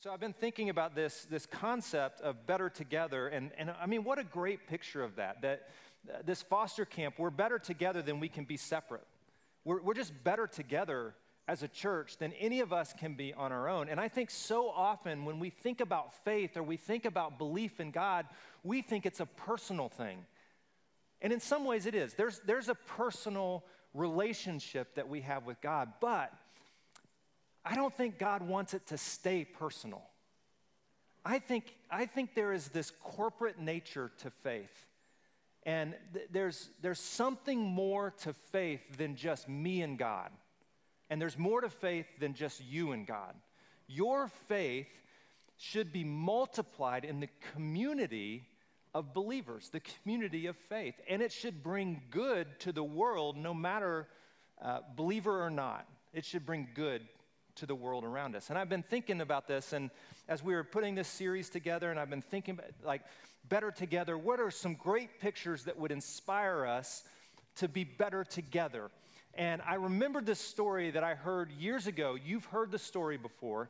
So I've been thinking about this, this concept of better together, and, and I mean, what a great picture of that. That uh, this foster camp, we're better together than we can be separate. We're, we're just better together as a church than any of us can be on our own. And I think so often when we think about faith or we think about belief in God, we think it's a personal thing. And in some ways it is. There's, there's a personal relationship that we have with God, but I don't think God wants it to stay personal. I think, I think there is this corporate nature to faith. And th- there's, there's something more to faith than just me and God. And there's more to faith than just you and God. Your faith should be multiplied in the community of believers, the community of faith. And it should bring good to the world, no matter uh, believer or not. It should bring good to the world around us. And I've been thinking about this, and as we were putting this series together, and I've been thinking about, like, better together, what are some great pictures that would inspire us to be better together? And I remembered this story that I heard years ago. You've heard the story before.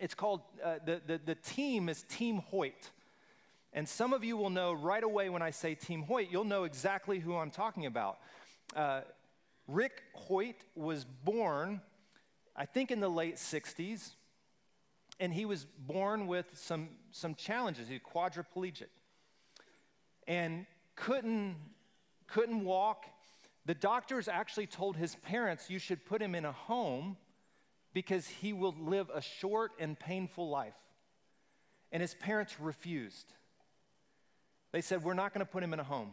It's called, uh, the, the, the team is Team Hoyt. And some of you will know right away when I say Team Hoyt, you'll know exactly who I'm talking about. Uh, Rick Hoyt was born I think in the late 60s, and he was born with some, some challenges. He was quadriplegic and couldn't, couldn't walk. The doctors actually told his parents, You should put him in a home because he will live a short and painful life. And his parents refused. They said, We're not going to put him in a home.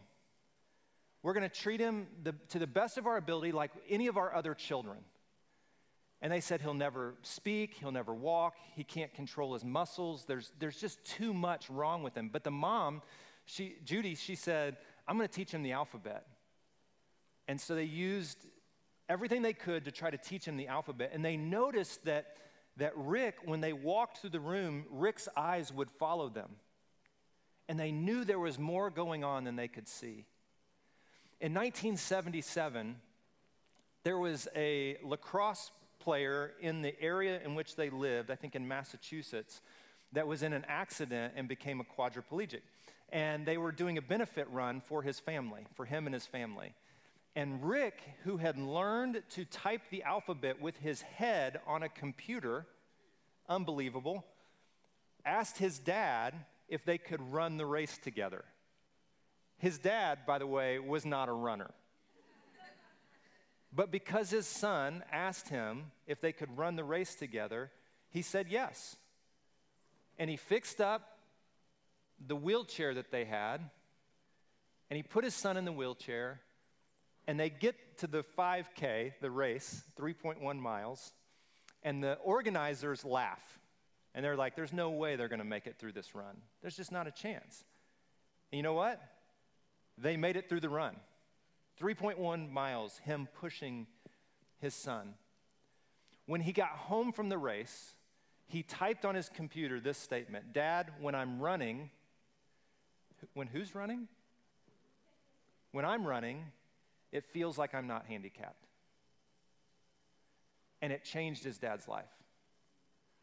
We're going to treat him the, to the best of our ability like any of our other children. And they said he'll never speak, he'll never walk, he can't control his muscles. There's, there's just too much wrong with him. But the mom, she, Judy, she said, I'm going to teach him the alphabet. And so they used everything they could to try to teach him the alphabet. And they noticed that, that Rick, when they walked through the room, Rick's eyes would follow them. And they knew there was more going on than they could see. In 1977, there was a lacrosse player in the area in which they lived, I think in Massachusetts, that was in an accident and became a quadriplegic. And they were doing a benefit run for his family, for him and his family. And Rick, who had learned to type the alphabet with his head on a computer, unbelievable, asked his dad if they could run the race together. His dad, by the way, was not a runner. But because his son asked him if they could run the race together, he said yes. And he fixed up the wheelchair that they had, and he put his son in the wheelchair, and they get to the 5K, the race, 3.1 miles, and the organizers laugh. And they're like, there's no way they're going to make it through this run. There's just not a chance. And you know what? They made it through the run. 3.1 miles, him pushing his son. When he got home from the race, he typed on his computer this statement Dad, when I'm running, when who's running? When I'm running, it feels like I'm not handicapped. And it changed his dad's life,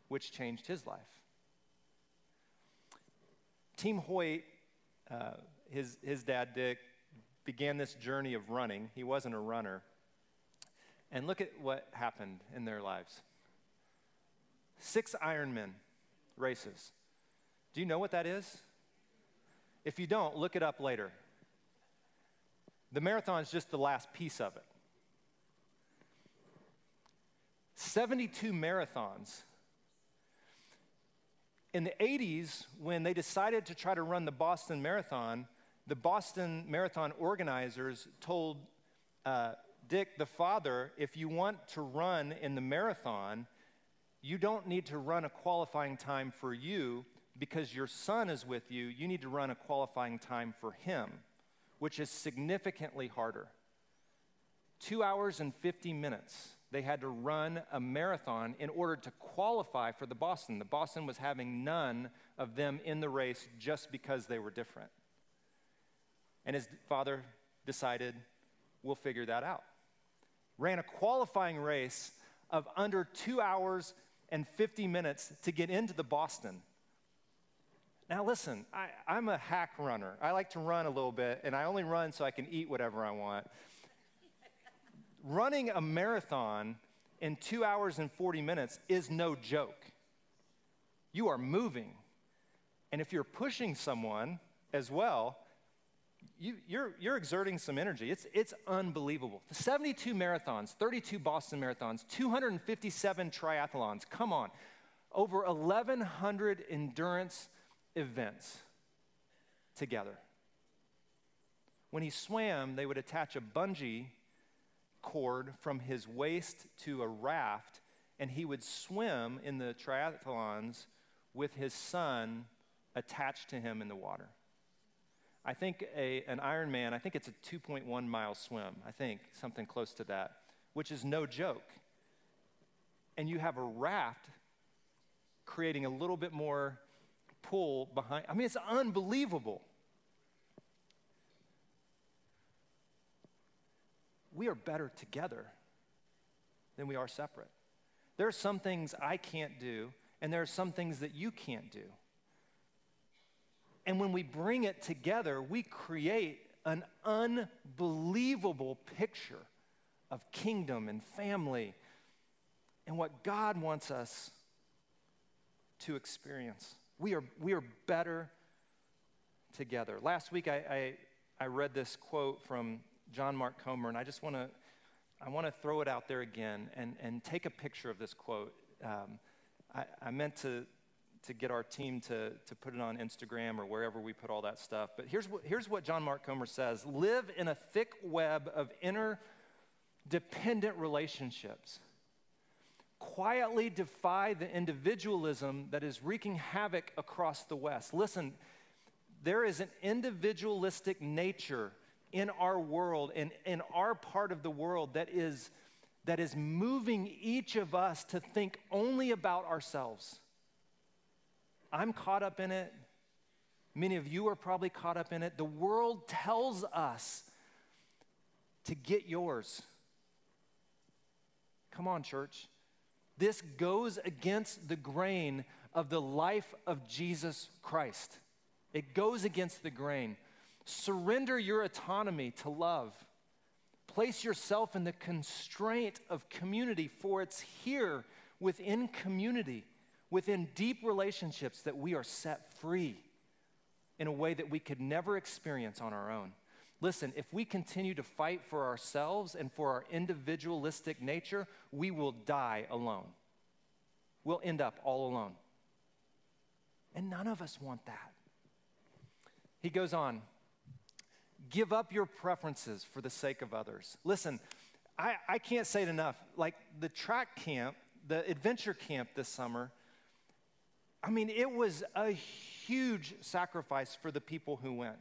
which changed his life. Team Hoyt, uh, his, his dad, Dick, began this journey of running. He wasn't a runner. And look at what happened in their lives six Ironman races. Do you know what that is? If you don't, look it up later. The marathon is just the last piece of it. 72 marathons. In the 80s, when they decided to try to run the Boston Marathon, the Boston Marathon organizers told uh, Dick, the father, if you want to run in the marathon, you don't need to run a qualifying time for you because your son is with you. You need to run a qualifying time for him, which is significantly harder. Two hours and 50 minutes. They had to run a marathon in order to qualify for the Boston. The Boston was having none of them in the race just because they were different. And his father decided, we'll figure that out. Ran a qualifying race of under two hours and 50 minutes to get into the Boston. Now, listen, I, am a hack runner. I like to run a little bit, and I only run so I can eat whatever I want. Running a marathon in two hours and 40 minutes is no joke. You are moving. And if you're pushing someone as well, you, are you're, you're exerting some energy. It's, it's unbelievable. 72 marathons, 32 Boston marathons, 257 triathlons. Come on. Over 1,100 endurance events together. When he swam, they would attach a bungee cord from his waist to a raft, and he would swim in the triathlons with his son attached to him in the water. I think a, an Ironman, I think it's a 2.1 mile swim, I think, something close to that, which is no joke. And you have a raft creating a little bit more pull behind. I mean, it's unbelievable. We are better together than we are separate. There are some things I can't do, and there are some things that you can't do. And when we bring it together, we create an unbelievable picture of kingdom and family and what God wants us to experience. We are, we are better together. Last week, I, I, I read this quote from John Mark Comer, and I just want to I want to throw it out there again and, and take a picture of this quote. Um, I, I meant to, to get our team to, to put it on Instagram or wherever we put all that stuff. But here's what, here's what John Mark Comer says Live in a thick web of interdependent relationships quietly defy the individualism that is wreaking havoc across the West. Listen, there is an individualistic nature in our world and in our part of the world that is, that is moving each of us to think only about ourselves. I'm caught up in it. Many of you are probably caught up in it. The world tells us to get yours. Come on, church. This goes against the grain of the life of Jesus Christ. It goes against the grain. Surrender your autonomy to love. Place yourself in the constraint of community, for it's here within community, within deep relationships, that we are set free in a way that we could never experience on our own. Listen, if we continue to fight for ourselves and for our individualistic nature, we will die alone. We'll end up all alone. And none of us want that. He goes on give up your preferences for the sake of others. Listen, I, I can't say it enough. Like the track camp, the adventure camp this summer, I mean, it was a huge sacrifice for the people who went.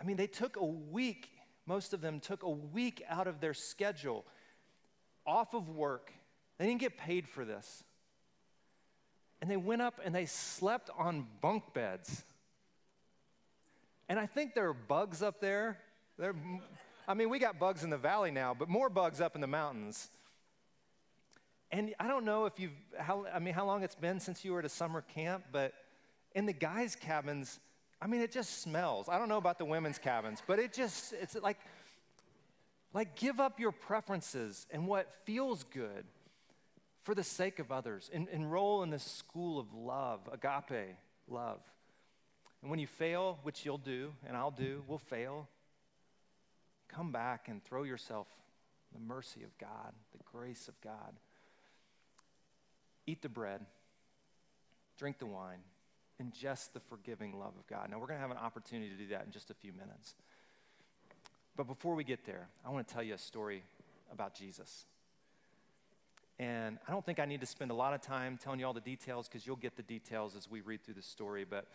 I mean, they took a week, most of them took a week out of their schedule, off of work. They didn't get paid for this. And they went up and they slept on bunk beds. And I think there are bugs up there. there I mean, we got bugs in the valley now, but more bugs up in the mountains. And I don't know if you've, how, I mean, how long it's been since you were at a summer camp, but in the guys' cabins, I mean, it just smells. I don't know about the women's cabins, but it just, it's like, like give up your preferences and what feels good for the sake of others. En- enroll in the school of love, agape love. And when you fail, which you'll do, and I'll do, we'll fail, come back and throw yourself the mercy of God, the grace of God. Eat the bread, drink the wine, ingest the forgiving love of God. Now, we're going to have an opportunity to do that in just a few minutes. But before we get there, I want to tell you a story about Jesus. And I don't think I need to spend a lot of time telling you all the details because you'll get the details as we read through the story. But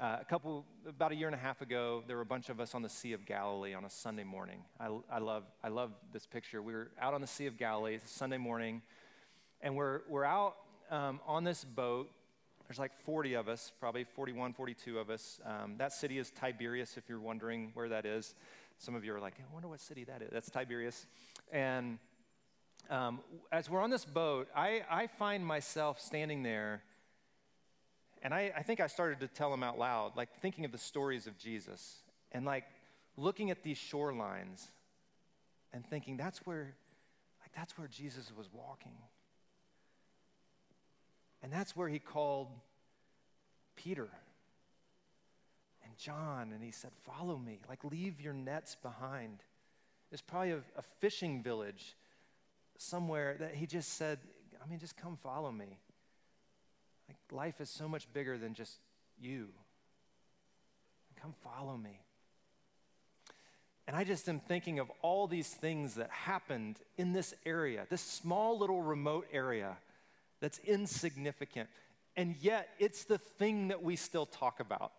uh, a couple, about a year and a half ago, there were a bunch of us on the Sea of Galilee on a Sunday morning. I, I, love, I love this picture. We were out on the Sea of Galilee, Sunday morning, and we're, we're out um, on this boat there's like 40 of us, probably 41, 42 of us. Um, that city is Tiberias, if you're wondering where that is. Some of you are like, I wonder what city that is. That's Tiberias. And um, as we're on this boat, I, I find myself standing there, and I, I think I started to tell him out loud, like thinking of the stories of Jesus, and like looking at these shorelines and thinking that's where, like that's where Jesus was walking. And that's where he called Peter and John, and he said, Follow me, like leave your nets behind. There's probably a, a fishing village somewhere that he just said, I mean, just come follow me. Like, life is so much bigger than just you. Come follow me. And I just am thinking of all these things that happened in this area, this small little remote area that's insignificant. And yet, it's the thing that we still talk about.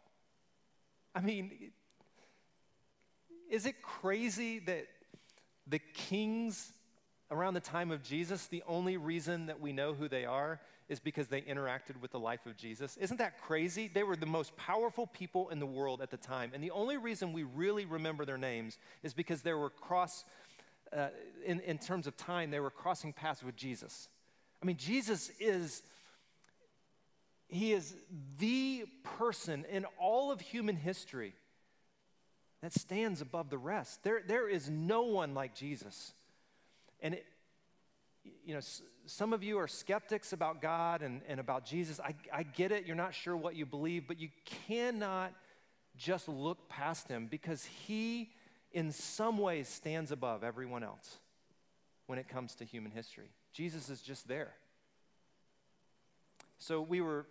I mean, is it crazy that the kings around the time of Jesus, the only reason that we know who they are is because they interacted with the life of Jesus. Isn't that crazy? They were the most powerful people in the world at the time. And the only reason we really remember their names is because they were cross, uh, in, in terms of time, they were crossing paths with Jesus. I mean, Jesus is. He is the person in all of human history that stands above the rest. There, there is no one like Jesus. And, it, you know, some of you are skeptics about God and, and about Jesus. I, I get it. You're not sure what you believe, but you cannot just look past him because he, in some ways, stands above everyone else when it comes to human history. Jesus is just there. So we were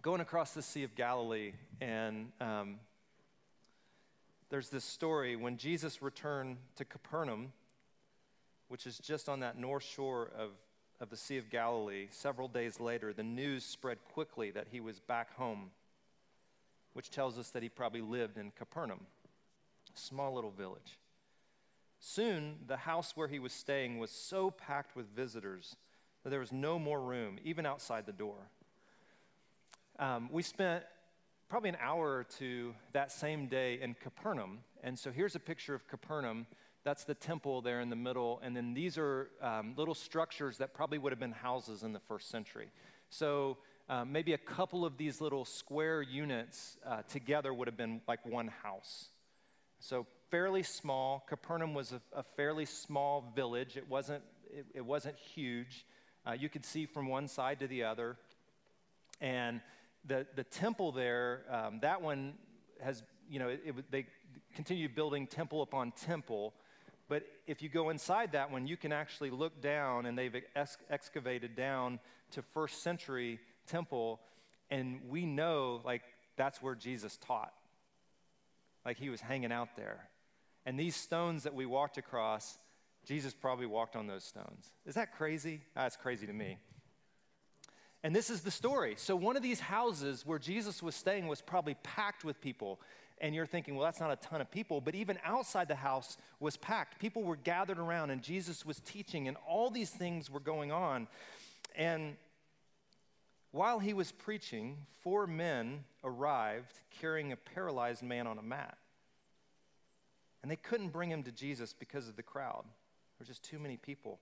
going across the Sea of Galilee, and um, there's this story when Jesus returned to Capernaum which is just on that north shore of, of the Sea of Galilee, several days later, the news spread quickly that he was back home, which tells us that he probably lived in Capernaum, a small little village. Soon, the house where he was staying was so packed with visitors that there was no more room, even outside the door. Um, we spent probably an hour or two that same day in Capernaum. And so here's a picture of Capernaum. That's the temple there in the middle. And then these are um, little structures that probably would have been houses in the first century. So um, maybe a couple of these little square units uh, together would have been like one house. So fairly small. Capernaum was a, a fairly small village. It wasn't, it, it wasn't huge. Uh, you could see from one side to the other. And the, the temple there, um, that one has, you know, it, it, they continue building temple upon temple. But if you go inside that one, you can actually look down, and they've ex- excavated down to first century temple, and we know like that's where Jesus taught. Like he was hanging out there. And these stones that we walked across, Jesus probably walked on those stones. Is that crazy? Ah, that's crazy to me. And this is the story. So, one of these houses where Jesus was staying was probably packed with people and you're thinking, well, that's not a ton of people. But even outside the house was packed. People were gathered around, and Jesus was teaching, and all these things were going on. And while he was preaching, four men arrived carrying a paralyzed man on a mat. And they couldn't bring him to Jesus because of the crowd. There were just too many people.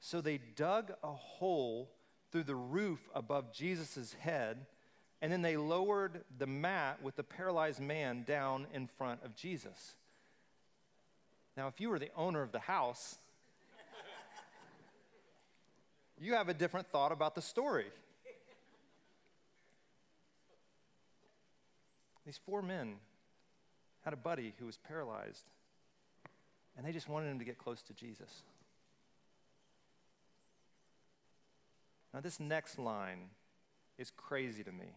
So they dug a hole through the roof above Jesus' head and then they lowered the mat with the paralyzed man down in front of Jesus. Now, if you were the owner of the house, you have a different thought about the story. These four men had a buddy who was paralyzed, and they just wanted him to get close to Jesus. Now, this next line is crazy to me.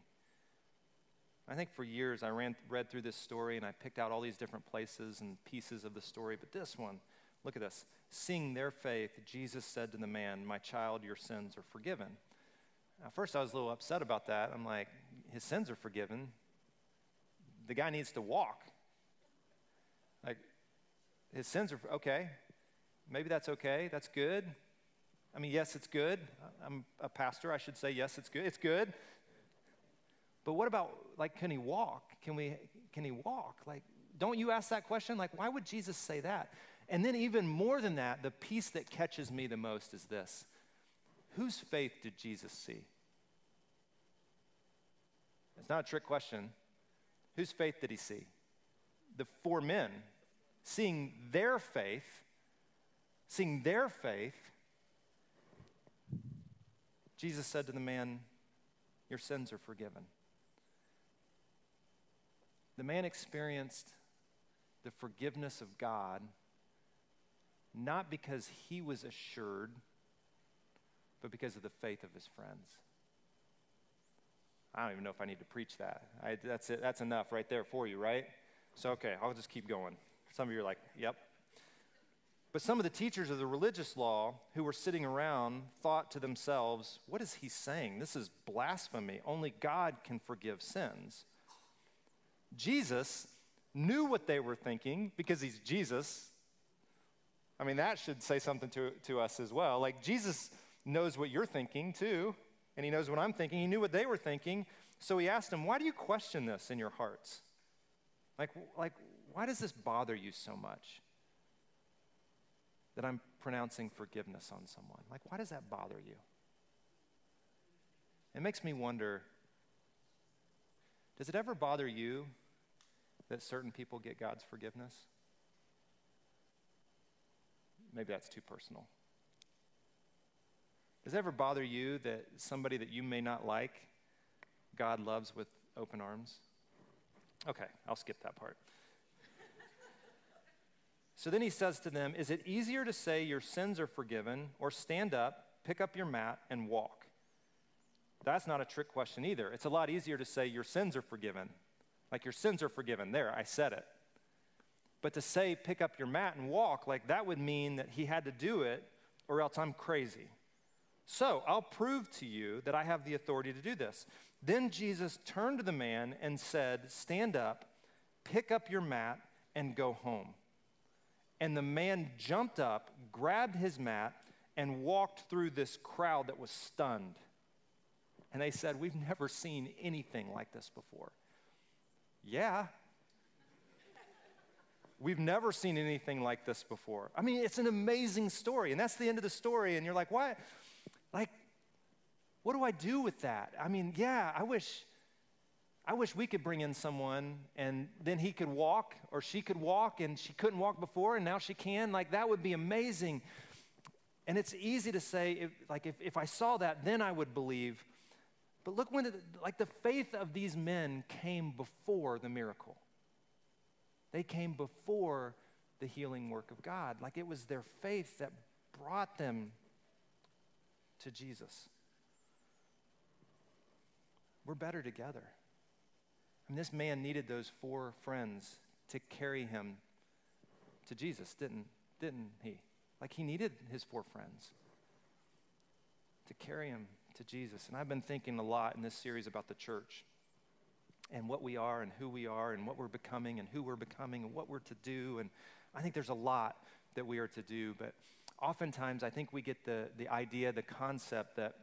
I think for years I ran, read through this story and I picked out all these different places and pieces of the story, but this one, look at this. Seeing their faith, Jesus said to the man, My child, your sins are forgiven. At first, I was a little upset about that. I'm like, His sins are forgiven. The guy needs to walk. His sins are, okay. Maybe that's okay. That's good. I mean, yes, it's good. I'm a pastor. I should say, yes, it's good. It's good. But what about, like, can he walk? Can, we, can he walk? Like, don't you ask that question? Like, why would Jesus say that? And then, even more than that, the piece that catches me the most is this Whose faith did Jesus see? It's not a trick question. Whose faith did he see? The four men, seeing their faith, seeing their faith, Jesus said to the man, Your sins are forgiven. The man experienced the forgiveness of God not because he was assured, but because of the faith of his friends. I don't even know if I need to preach that. I, that's it. That's enough right there for you, right? So, okay, I'll just keep going. Some of you are like, yep. But some of the teachers of the religious law who were sitting around thought to themselves, what is he saying? This is blasphemy. Only God can forgive sins. Jesus knew what they were thinking because he's Jesus. I mean, that should say something to, to us as well. Like, Jesus knows what you're thinking too, and he knows what I'm thinking. He knew what they were thinking. So he asked them, Why do you question this in your hearts? Like, like why does this bother you so much? That I'm pronouncing forgiveness on someone. Like, why does that bother you? It makes me wonder does it ever bother you that certain people get God's forgiveness? Maybe that's too personal. Does it ever bother you that somebody that you may not like, God loves with open arms? Okay, I'll skip that part. So then he says to them, Is it easier to say your sins are forgiven or stand up, pick up your mat, and walk? That's not a trick question either. It's a lot easier to say your sins are forgiven like your sins are forgiven. There, I said it. But to say, pick up your mat and walk, like that would mean that he had to do it, or else I'm crazy. So I'll prove to you that I have the authority to do this. Then Jesus turned to the man and said, Stand up, pick up your mat, and go home. And the man jumped up, grabbed his mat, and walked through this crowd that was stunned. And they said, We've never seen anything like this before. Yeah. We've never seen anything like this before. I mean, it's an amazing story, and that's the end of the story. And you're like, why? Like, what do I do with that? I mean, yeah, I wish. I wish we could bring in someone and then he could walk or she could walk and she couldn't walk before and now she can. Like, that would be amazing. And it's easy to say, if, like, if, if I saw that, then I would believe. But look when, it, like, the faith of these men came before the miracle. They came before the healing work of God. Like, it was their faith that brought them to Jesus. We're better together. Mean, this man needed those four friends to carry him to Jesus, didn't, didn't he? Like, he needed his four friends to carry him to Jesus. And I've been thinking a lot in this series about the church and what we are and who we are and what we're becoming and who we're becoming and what we're to do. And I think there's a lot that we are to do, but oftentimes I think we get the, the idea, the concept that,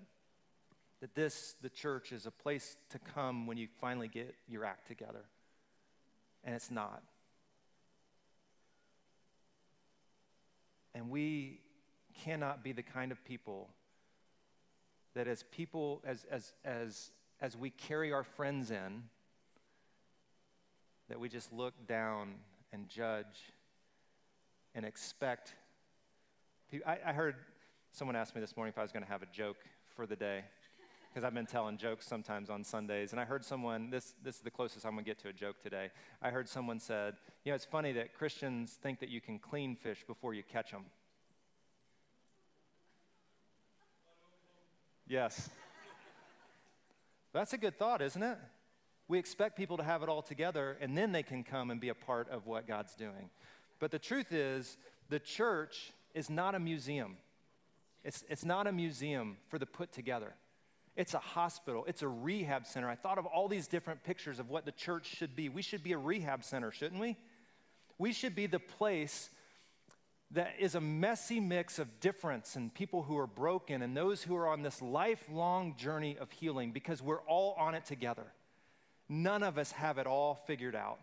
that this, the church, is a place to come when you finally get your act together. And it's not. And we cannot be the kind of people that as people, as, as, as, as we carry our friends in, that we just look down and judge and expect. I, I heard someone ask me this morning if I was going to have a joke for the day because I've been telling jokes sometimes on Sundays. And I heard someone, this, this is the closest I'm going to get to a joke today. I heard someone said, You know, it's funny that Christians think that you can clean fish before you catch them. Yes. That's a good thought, isn't it? We expect people to have it all together and then they can come and be a part of what God's doing. But the truth is, the church is not a museum. It's, it's not a museum for the put together. It's a hospital. It's a rehab center. I thought of all these different pictures of what the church should be. We should be a rehab center, shouldn't we? We should be the place that is a messy mix of difference and people who are broken and those who are on this lifelong journey of healing because we're all on it together. None of us have it all figured out.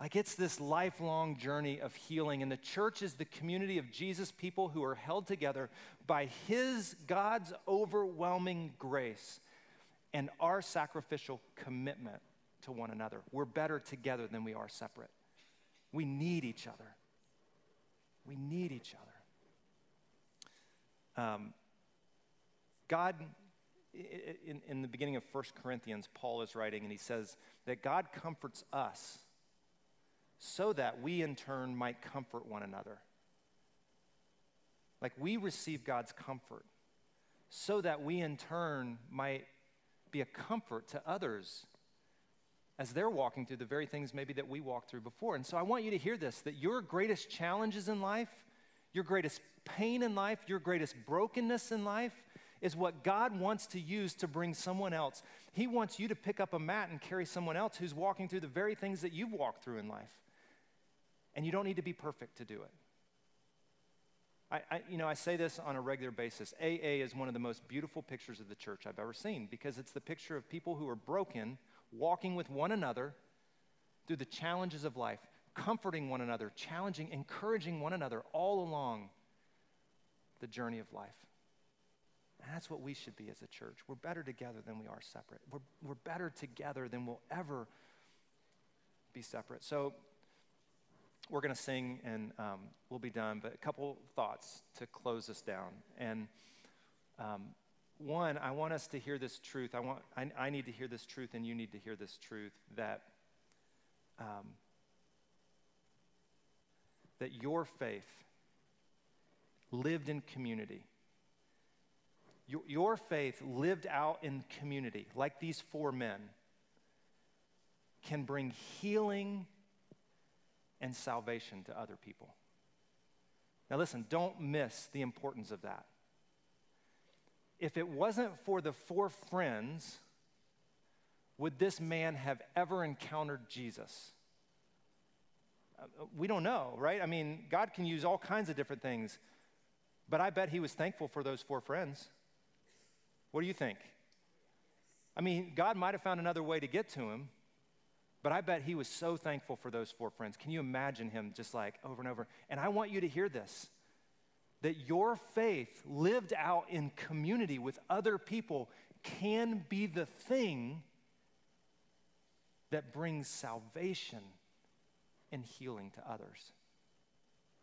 Like it's this lifelong journey of healing. And the church is the community of Jesus people who are held together by His, God's overwhelming grace and our sacrificial commitment to one another. We're better together than we are separate. We need each other. We need each other. Um, God, in, in the beginning of 1 Corinthians, Paul is writing, and he says that God comforts us so that we in turn might comfort one another. Like we receive God's comfort so that we in turn might be a comfort to others as they're walking through the very things maybe that we walked through before. And so I want you to hear this that your greatest challenges in life, your greatest pain in life, your greatest brokenness in life is what God wants to use to bring someone else. He wants you to pick up a mat and carry someone else who's walking through the very things that you've walked through in life. And you don't need to be perfect to do it. I, I, you know, I say this on a regular basis. AA is one of the most beautiful pictures of the church I've ever seen because it's the picture of people who are broken, walking with one another through the challenges of life, comforting one another, challenging, encouraging one another all along the journey of life. And that's what we should be as a church. We're better together than we are separate. We're, we're better together than we'll ever be separate. So, we're going to sing and um, we'll be done, but a couple thoughts to close us down. And um, one, I want us to hear this truth. I, want, I, I, need to hear this truth, and you need to hear this truth that, um, that your faith lived in community. Your, your faith lived out in community, like these four men, can bring healing and salvation to other people. Now, listen, don't miss the importance of that. If it wasn't for the four friends, would this man have ever encountered Jesus? Uh, we don't know, right? I mean, God can use all kinds of different things, but I bet he was thankful for those four friends. What do you think? I mean, God might have found another way to get to him, but I bet he was so thankful for those four friends. Can you imagine him just like over and over? And I want you to hear this that your faith lived out in community with other people can be the thing that brings salvation and healing to others.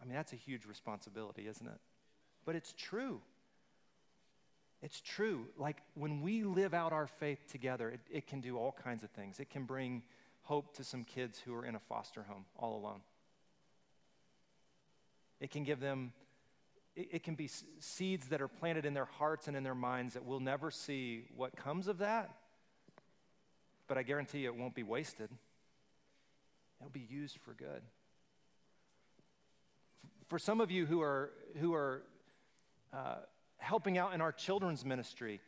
I mean, that's a huge responsibility, isn't it? But it's true. It's true. Like when we live out our faith together, it, it can do all kinds of things. It can bring hope to some kids who are in a foster home all alone. It can give them, it, it can be seeds that are planted in their hearts and in their minds that we'll never see what comes of that, but I guarantee you it won't be wasted. It'll be used for good. For some of you who are, who are uh, helping out in our children's ministry,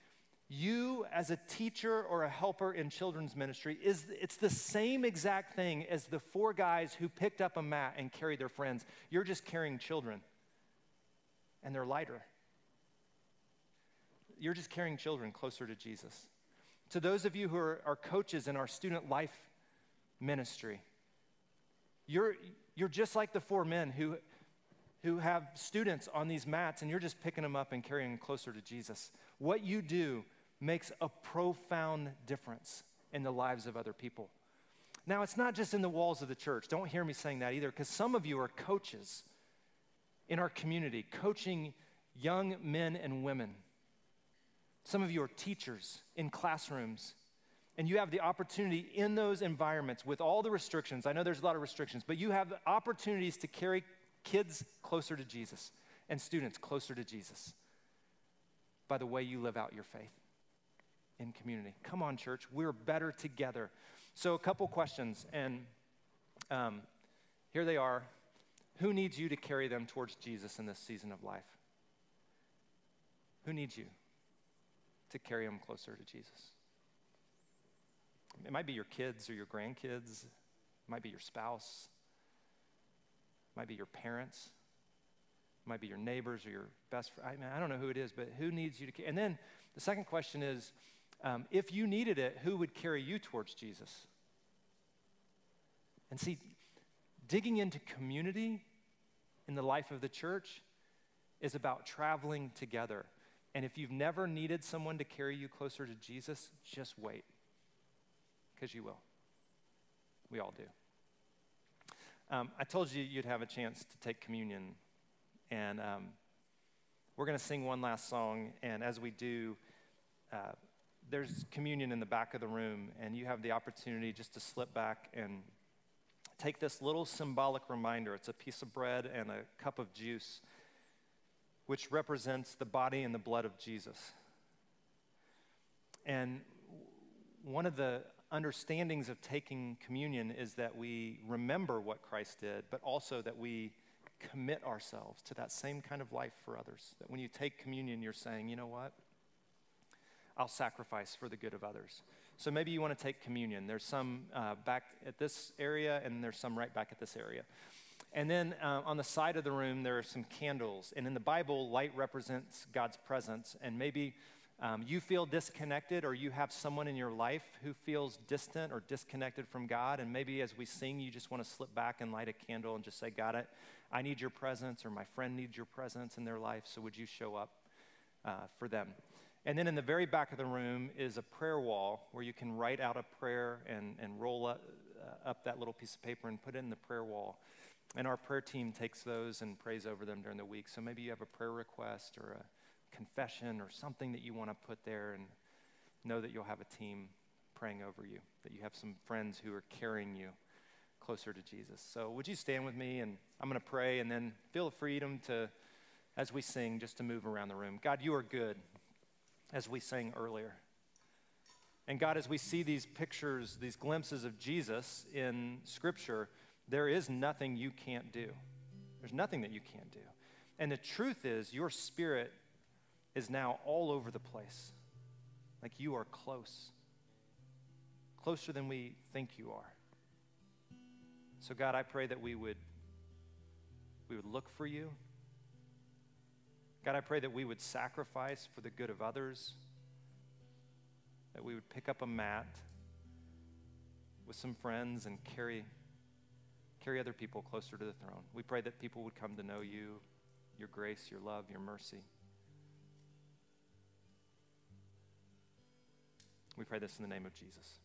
you as a teacher or a helper in children's ministry is it's the same exact thing as the four guys who picked up a mat and carried their friends. You're just carrying children and they're lighter. You're just carrying children closer to jesus. To those of you who are, are coaches in our student life ministry you're, you're just like the four men who, who have students on these mats and you're just picking them up and carrying them closer to jesus. What you do makes a profound difference in the lives of other people. Now, it's not just in the walls of the church. Don't hear me saying that either, because some of you are coaches in our community, coaching young men and women. Some of you are teachers in classrooms, and you have the opportunity in those environments with all the restrictions. I know there's a lot of restrictions, but you have opportunities to carry kids closer to Jesus and students closer to Jesus by the way you live out your faith in community. Come on, church, we're better together. So, a couple questions, and um, here they are. Who needs you to carry them towards Jesus in this season of life? Who needs you to carry them closer to Jesus? It might be your kids or your grandkids, it might be your spouse, it might be your parents, it might be your neighbors or your best friend. I, mean, I don't know who it is, but who needs you to? And then the second question is, um, if you needed it, who would carry you towards Jesus? And see, Digging into community in the life of the church is about traveling together. And if you've never needed someone to carry you closer to Jesus, just wait, because you will. We all do. Um, I told you you'd have a chance to take communion, and um, we're going to sing one last song. And as we do, uh, there's communion in the back of the room, and you have the opportunity just to slip back and take this little symbolic reminder. It's a piece of bread and a cup of juice, which represents the body and the blood of Jesus. And one of the understandings of taking communion is that we remember what Christ did, but also that we commit ourselves to that same kind of life for others. That when you take communion, you're saying, you know what? I'll sacrifice for the good of others. So maybe you want to take communion. There's some uh, back at this area, and there's some right back at this area. And then uh, on the side of the room, there are some candles. And in the Bible, light represents God's presence. And maybe um, you feel disconnected, or you have someone in your life who feels distant or disconnected from God. And maybe as we sing, you just want to slip back and light a candle and just say, God, I, I need your presence, or my friend needs your presence in their life. So would you show up uh, for them? And then in the very back of the room is a prayer wall where you can write out a prayer and, and roll up, uh, up that little piece of paper and put it in the prayer wall. And our prayer team takes those and prays over them during the week. So maybe you have a prayer request or a confession or something that you want to put there and know that you'll have a team praying over you, that you have some friends who are carrying you closer to Jesus. So would you stand with me and I'm going to pray and then feel the freedom to, as we sing, just to move around the room. God, you are good as we sang earlier. And God, as we see these pictures, these glimpses of Jesus in Scripture, there is nothing you can't do. There's nothing that you can't do. And the truth is, your spirit is now all over the place. Like you are close, closer than we think you are. So, God, I pray that we would, we would look for you God, I pray that we would sacrifice for the good of others, that we would pick up a mat with some friends and carry, carry other people closer to the throne. We pray that people would come to know you, your grace, your love, your mercy. We pray this in the name of Jesus.